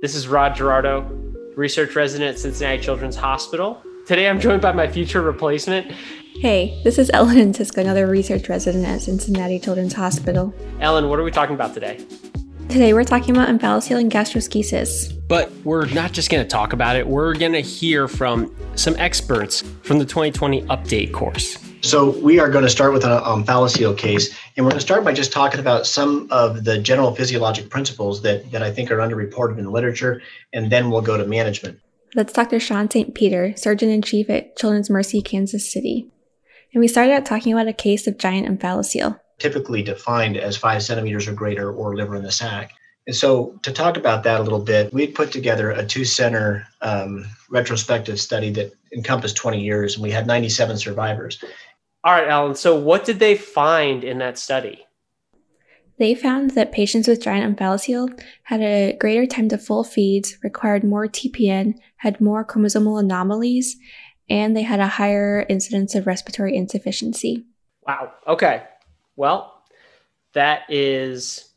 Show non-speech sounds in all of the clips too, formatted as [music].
This is Rod Gerardo, research resident at Cincinnati Children's Hospital. Today I'm joined by my future replacement. Hey, this is Ellen Encisco, another research resident at Cincinnati Children's Hospital. Ellen, what are we talking about today? Today we're talking about omphalocele and gastroschisis. But we're not just going to talk about it, we're going to hear from some experts from the 2020 update course. So we are going to start with an omphalocele um, case, and we're going to start by just talking about some of the general physiologic principles that, that I think are underreported in the literature, and then we'll go to management. That's Dr. Shawn St. Peter, Surgeon in Chief at Children's Mercy, Kansas City. And we started out talking about a case of giant omphalocele. Typically defined as five centimeters or greater or liver in the sac. And so, to talk about that a little bit, we put together a two center um, retrospective study that encompassed 20 years, and we had 97 survivors. All right, Ellen. So, what did they find in that study? They found that patients with giant omphalocele had a greater time to full feeds, required more TPN, had more chromosomal anomalies, and they had a higher incidence of respiratory insufficiency. Wow. Okay. Well, that is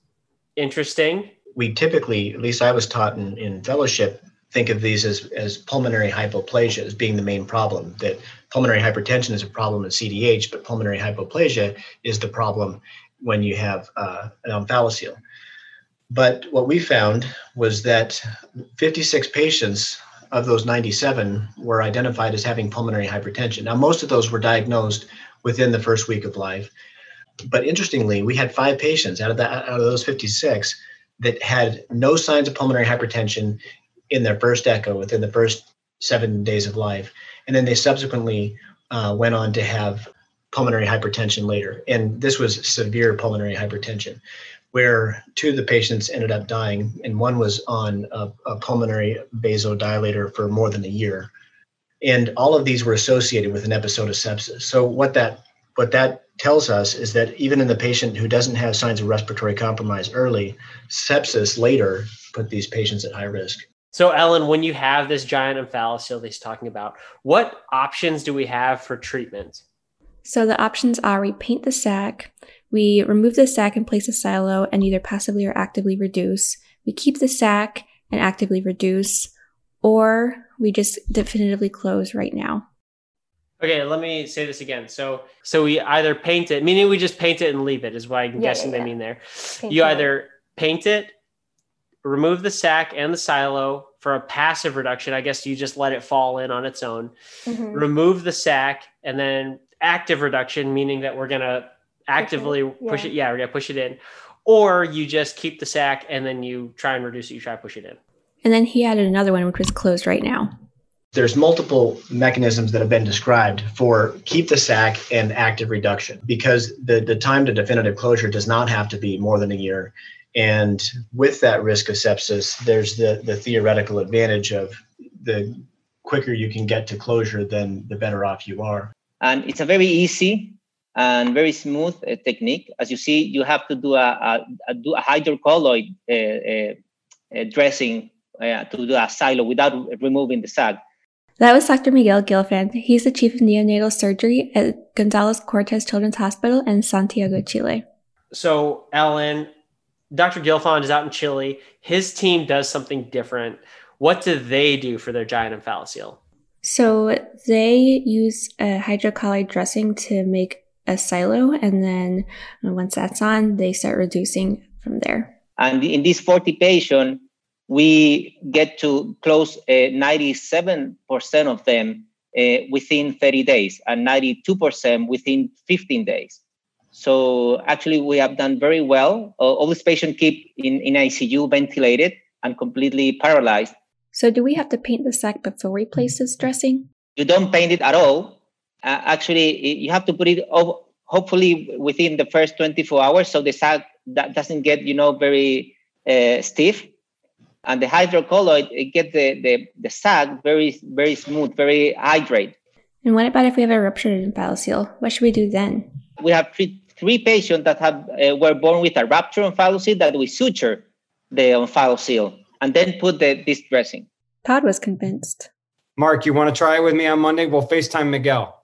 interesting. We typically, at least I was taught in, in fellowship, think of these as, as pulmonary hypoplasia as being the main problem. That pulmonary hypertension is a problem in CDH, but pulmonary hypoplasia is the problem when you have uh, an omphalocele. But what we found was that 56 patients of those 97 were identified as having pulmonary hypertension. Now, most of those were diagnosed within the first week of life. But interestingly, we had five patients out of that out of those 56 that had no signs of pulmonary hypertension in their first echo within the first seven days of life. And then they subsequently uh, went on to have pulmonary hypertension later. And this was severe pulmonary hypertension, where two of the patients ended up dying, and one was on a, a pulmonary vasodilator for more than a year. And all of these were associated with an episode of sepsis. So what that what that tells us is that even in the patient who doesn't have signs of respiratory compromise early, sepsis later put these patients at high risk. So, Ellen, when you have this giant omphalocele he's talking about, what options do we have for treatment? So, the options are we paint the sac, we remove the sac and place a silo and either passively or actively reduce, we keep the sac and actively reduce, or we just definitively close right now. Okay, let me say this again. So, so we either paint it, meaning we just paint it and leave it, is what I'm yeah, guessing yeah, they mean there. Paint you either paint it remove the sack and the silo for a passive reduction. I guess you just let it fall in on its own. Mm-hmm. Remove the sack and then active reduction, meaning that we're gonna actively push it, yeah. push it. Yeah, we're gonna push it in. Or you just keep the sack and then you try and reduce it. You try to push it in. And then he added another one, which was closed right now. There's multiple mechanisms that have been described for keep the sac and active reduction because the, the time to definitive closure does not have to be more than a year. And with that risk of sepsis, there's the, the theoretical advantage of the quicker you can get to closure, then the better off you are. And it's a very easy and very smooth uh, technique. As you see, you have to do a, a, a do a hydrocolloid uh, uh, uh dressing uh, to do a silo without removing the sac. That was Dr. Miguel Guelfand. He's the chief of neonatal surgery at Gonzalez Cortez Children's Hospital in Santiago, Chile. So, Ellen, Dr. Guelfand is out in Chile. His team does something different. What do they do for their giant omphalocele? So they use a hydrocolloid dressing to make a silo, and then once that's on, they start reducing from there. And in this 40 patient, we get to close uh, 97% of them uh, within 30 days and 92% within 15 days. So actually, we have done very well. Uh, all these patients keep in, in ICU ventilated and completely paralyzed. So do we have to paint the sac before we place this dressing? You don't paint it at all. Uh, actually, you have to put it over, hopefully within the first 24 hours so the sac that doesn't get you know very uh, stiff and the hydrocolloid it gets the, the, the sac very very smooth very hydrated and what about if we have a ruptured omphalocele what should we do then we have three, three patients that have uh, were born with a ruptured omphalocele that we suture the omphalocele and then put the, this dressing. Todd was convinced. Mark, you want to try it with me on Monday? We'll FaceTime Miguel.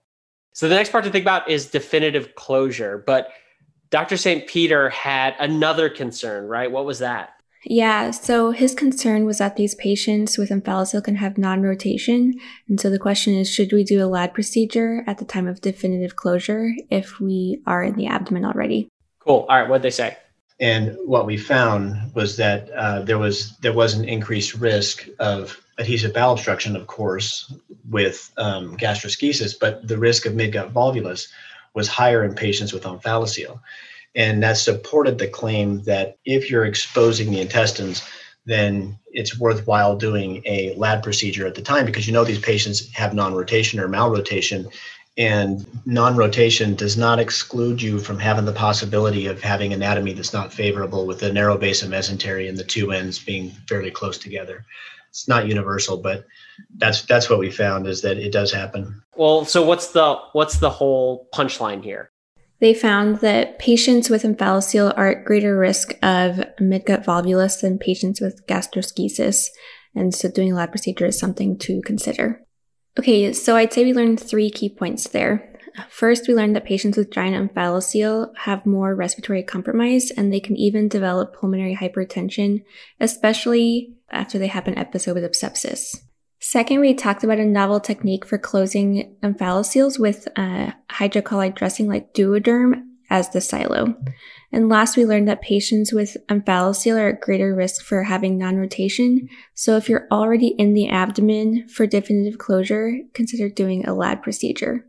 So the next part to think about is definitive closure. But Dr. St. Peter had another concern, right? What was that? Yeah, so his concern was that these patients with omphalocele can have non rotation. And so the question is should we do a Ladd procedure at the time of definitive closure if we are in the abdomen already? Cool. All right, what'd they say? And what we found was that uh, there was there was an increased risk of adhesive bowel obstruction, of course, with um, gastroschisis, but the risk of midgut volvulus was higher in patients with omphalocele. And that supported the claim that if you're exposing the intestines, then it's worthwhile doing a Ladd procedure at the time because you know these patients have non rotation or malrotation. And non rotation does not exclude you from having the possibility of having anatomy that's not favorable with the narrow base of mesentery and the two ends being fairly close together. It's not universal, but that's that's what we found is that it does happen. Well, so what's the what's the whole punchline here? They found that patients with omphalocele are at greater risk of midgut volvulus than patients with gastroschisis, and so doing a Ladd procedure is something to consider. Okay, so I'd say we learned three key points there. First, we learned that patients with giant omphalocele have more respiratory compromise and they can even develop pulmonary hypertension, especially after they have an episode of sepsis. Second, we talked about a novel technique for closing omphalocele with a hydrocolloid dressing like Duoderm as the silo. And last, we learned that patients with omphalocele are at greater risk for having non-rotation. So if you're already in the abdomen for definitive closure, consider doing a Ladd procedure.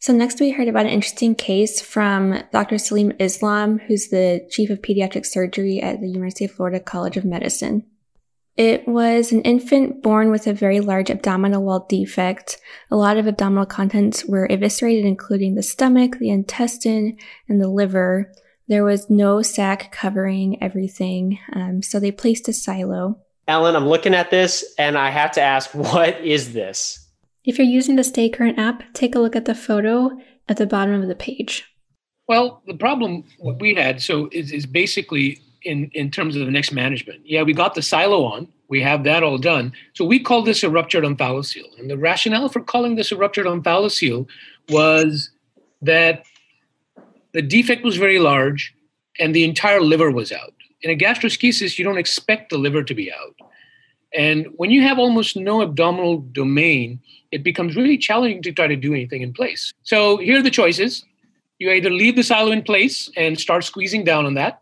So next we heard about an interesting case from Dr. Saleem Islam, who's the chief of pediatric surgery at the University of Florida College of Medicine. It was an infant born with a very large abdominal wall defect. A lot of abdominal contents were eviscerated, including the stomach, the intestine, and the liver. There was no sac covering everything, um, so they placed a silo. Ellen, I'm looking at this and I have to ask, [laughs] what is this? If you're using the Stay Current app, take a look at the photo at the bottom of the page. Well, the problem what we had so is, is basically in, in terms of the next management. Yeah, we got the silo on. We have that all done. So we call this a ruptured omphalocele. And the rationale for calling this a ruptured omphalocele was that the defect was very large and the entire liver was out. In a gastroschisis, you don't expect the liver to be out. And when you have almost no abdominal domain, it becomes really challenging to try to do anything in place. So here are the choices. You either leave the silo in place and start squeezing down on that,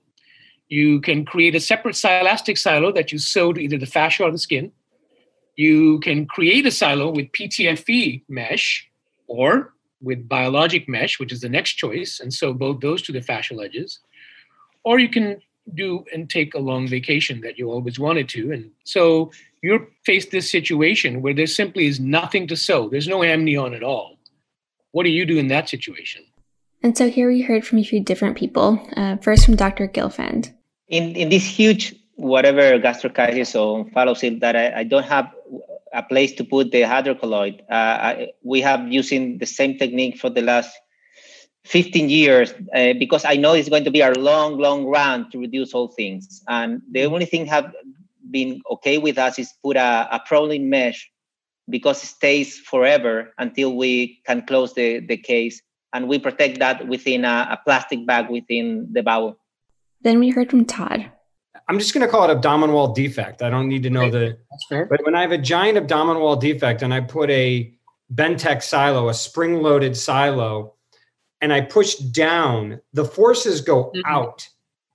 you can create a separate silastic silo that you sew to either the fascia or the skin. You can create a silo with PTFE mesh or with biologic mesh, which is the next choice, and sew both those to the fascial edges. Or you can do and take a long vacation that you always wanted to. And so you're faced this situation where there simply is nothing to sew. There's no amnion at all. What do you do in that situation? And so here we heard from a few different people. Uh, first, from Dr. Guelfand. In, in this huge, whatever gastroschisis or omphalocele that I, I, don't have a place to put the hydrocolloid, uh, I, we have using the same technique for the last 15 years uh, because I know it's going to be our long, long run to reduce all things. And the only thing have been okay with us is put a, a Prolene mesh because it stays forever until we can close the, the case and we protect that within a, a plastic bag within the bowel. Then we heard from Todd. I'm just going to call it abdominal wall defect. I don't need to know the. That's fair. But when I have a giant abdominal wall defect and I put a Bentec silo, a spring loaded silo, and I push down, the forces go mm-hmm. out.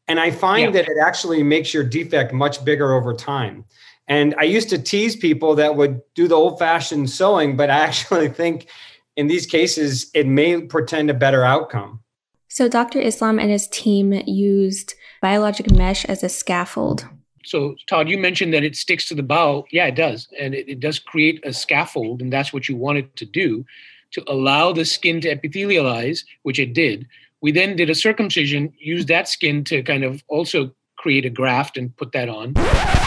And I find yeah. that it actually makes your defect much bigger over time. And I used to tease people that would do the old fashioned sewing, but I [laughs] actually think in these cases, it may portend a better outcome. So, Dr. Islam and his team used biologic mesh as a scaffold. So, Todd, you mentioned that it sticks to the bowel. Yeah, it does. And it, it does create a scaffold, and that's what you wanted to do to allow the skin to epithelialize, which it did. We then did a circumcision, used that skin to kind of also create a graft and put that on.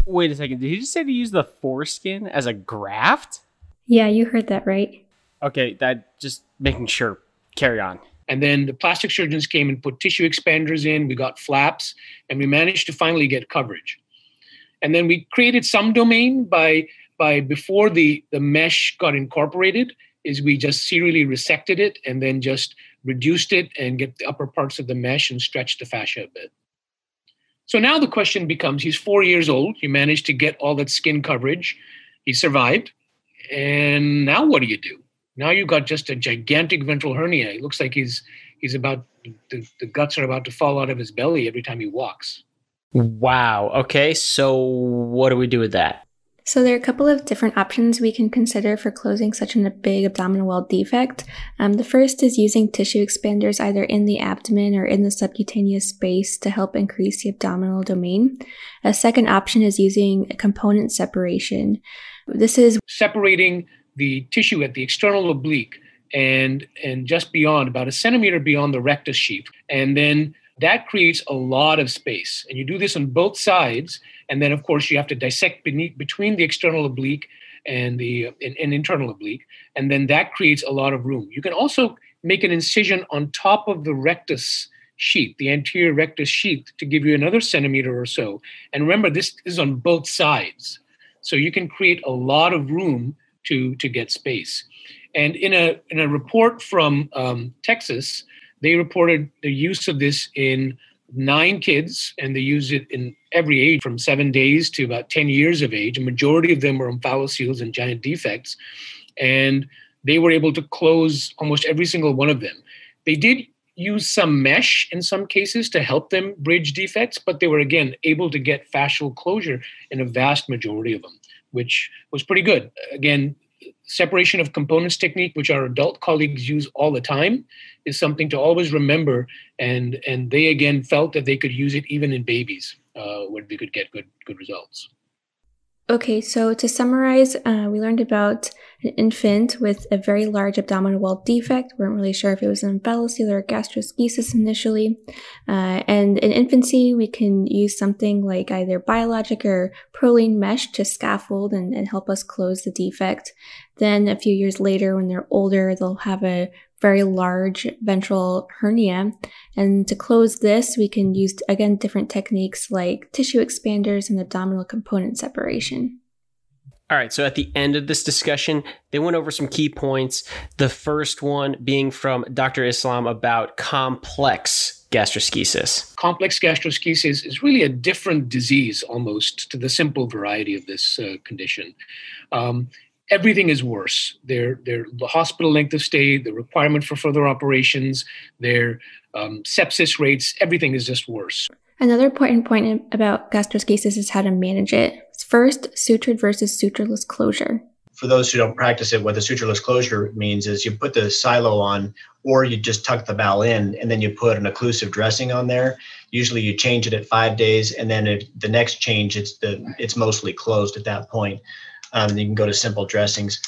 Wait a second. Did he just say to use the foreskin as a graft? Yeah, you heard that right. Okay, that just making sure. Carry on. And then the plastic surgeons came and put tissue expanders in. We got flaps, and we managed to finally get coverage. And then we created some domain by by before the the mesh got incorporated. Is we just serially resected it and then just reduced it and get the upper parts of the mesh and stretched the fascia a bit. So now the question becomes he's four years old. You managed to get all that skin coverage. He survived. And now what do you do? Now you've got just a gigantic ventral hernia. It looks like he's he's about the, the guts are about to fall out of his belly every time he walks. Wow. Okay. So what do we do with that? So there are a couple of different options we can consider for closing such a big abdominal wall defect. Um, the first is using tissue expanders either in the abdomen or in the subcutaneous space to help increase the abdominal domain. A second option is using component separation. This is separating the tissue at the external oblique and and just beyond about a centimeter beyond the rectus sheath. And then that creates a lot of space. And you do this on both sides. And then of course you have to dissect beneath between the external oblique and the and, and internal oblique. And then that creates a lot of room. You can also make an incision on top of the rectus sheath the anterior rectus sheath to give you another centimeter or so. And remember this is on both sides. So you can create a lot of room to to get space and in a in a report from um, texas they reported the use of this in nine kids, and they used it in every age from seven days to about 10 years of age. A majority of them were omphalocele and giant defects. And they were able to close almost every single one of them. They did use some mesh in some cases to help them bridge defects, but they were again able to get fascial closure in a vast majority of them, which was pretty good. Again, separation of components technique, which our adult colleagues use all the time, is something to always remember. And and they again felt that they could use it even in babies, uh, where they could get good good results. Okay, so to summarize, uh, we learned about an infant with a very large abdominal wall defect. We weren't really sure if it was an omphalocele or gastroschisis initially. Uh, and in infancy, we can use something like either biologic or Prolene mesh to scaffold and, and help us close the defect. Then a few years later, when they're older, they'll have a very large ventral hernia. And to close this, we can use, again, different techniques like tissue expanders and abdominal component separation. All right, so at the end of this discussion, they went over some key points. The first one being from Dr. Islam about complex gastroschisis. Complex gastroschisis is really a different disease almost to the simple variety of this uh, condition. Um, everything is worse. Their their the hospital length of stay, the requirement for further operations, their um, sepsis rates, everything is just worse. Another important point about gastroschisis is how to manage it. First, sutured versus sutureless closure. For those who don't practice it, what the sutureless closure means is you put the silo on, or you just tuck the bowel in, and then you put an occlusive dressing on there. Usually, you change it at five days, and then if the next change, it's the it's mostly closed at that point. Um, you can go to simple dressings.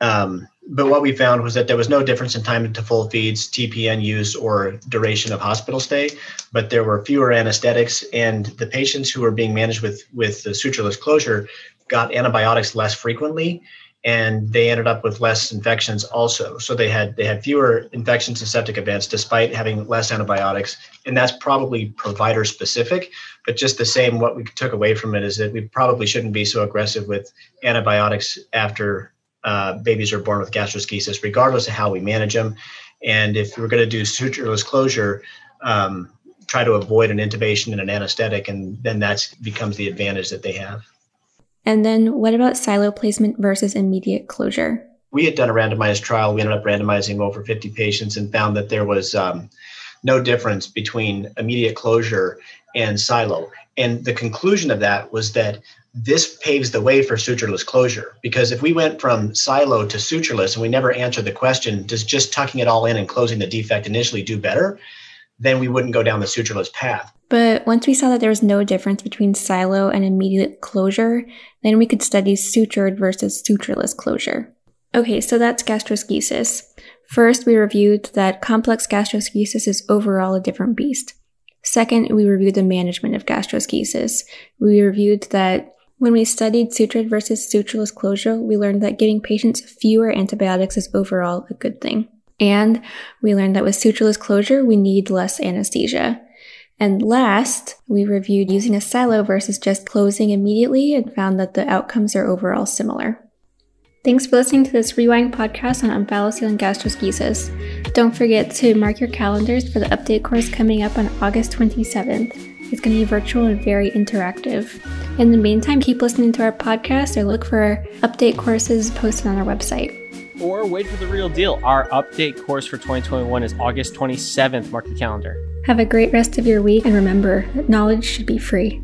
Um, but what we found was that there was no difference in time to full feeds, TPN use, or duration of hospital stay, but there were fewer anesthetics, and the patients who were being managed with with the sutureless closure got antibiotics less frequently, and they ended up with less infections also. So they had they had fewer infections and septic events despite having less antibiotics, and that's probably provider specific. But just the same, what we took away from it is that we probably shouldn't be so aggressive with antibiotics after uh, babies are born with gastroschisis, regardless of how we manage them. And if we're going to do sutureless closure, um, try to avoid an intubation and an anesthetic, and then that becomes the advantage that they have. And then what about silo placement versus immediate closure? We had done a randomized trial. We ended up randomizing over 50 patients and found that there was um, no difference between immediate closure and silo. And the conclusion of that was that this paves the way for sutureless closure because if we went from silo to sutureless and we never answered the question does just tucking it all in and closing the defect initially do better then we wouldn't go down the sutureless path but once we saw that there was no difference between silo and immediate closure then we could study sutured versus sutureless closure okay so that's gastroschisis first we reviewed that complex gastroschisis is overall a different beast Second, we reviewed the management of gastroschisis. We reviewed that when we studied sutured versus sutureless closure, we learned that giving patients fewer antibiotics is overall a good thing. And we learned that with sutureless closure, we need less anesthesia. And last, we reviewed using a silo versus just closing immediately and found that the outcomes are overall similar. Thanks for listening to this Rewind podcast on omphalocele and gastroschisis. Don't forget to mark your calendars for the update course coming up on August 27th. It's going to be virtual and very interactive. In the meantime, keep listening to our podcast or look for update courses posted on our website or wait for the real deal. Our update course for 2021 is August 27th. Mark your calendar. Have a great rest of your week and remember that knowledge should be free.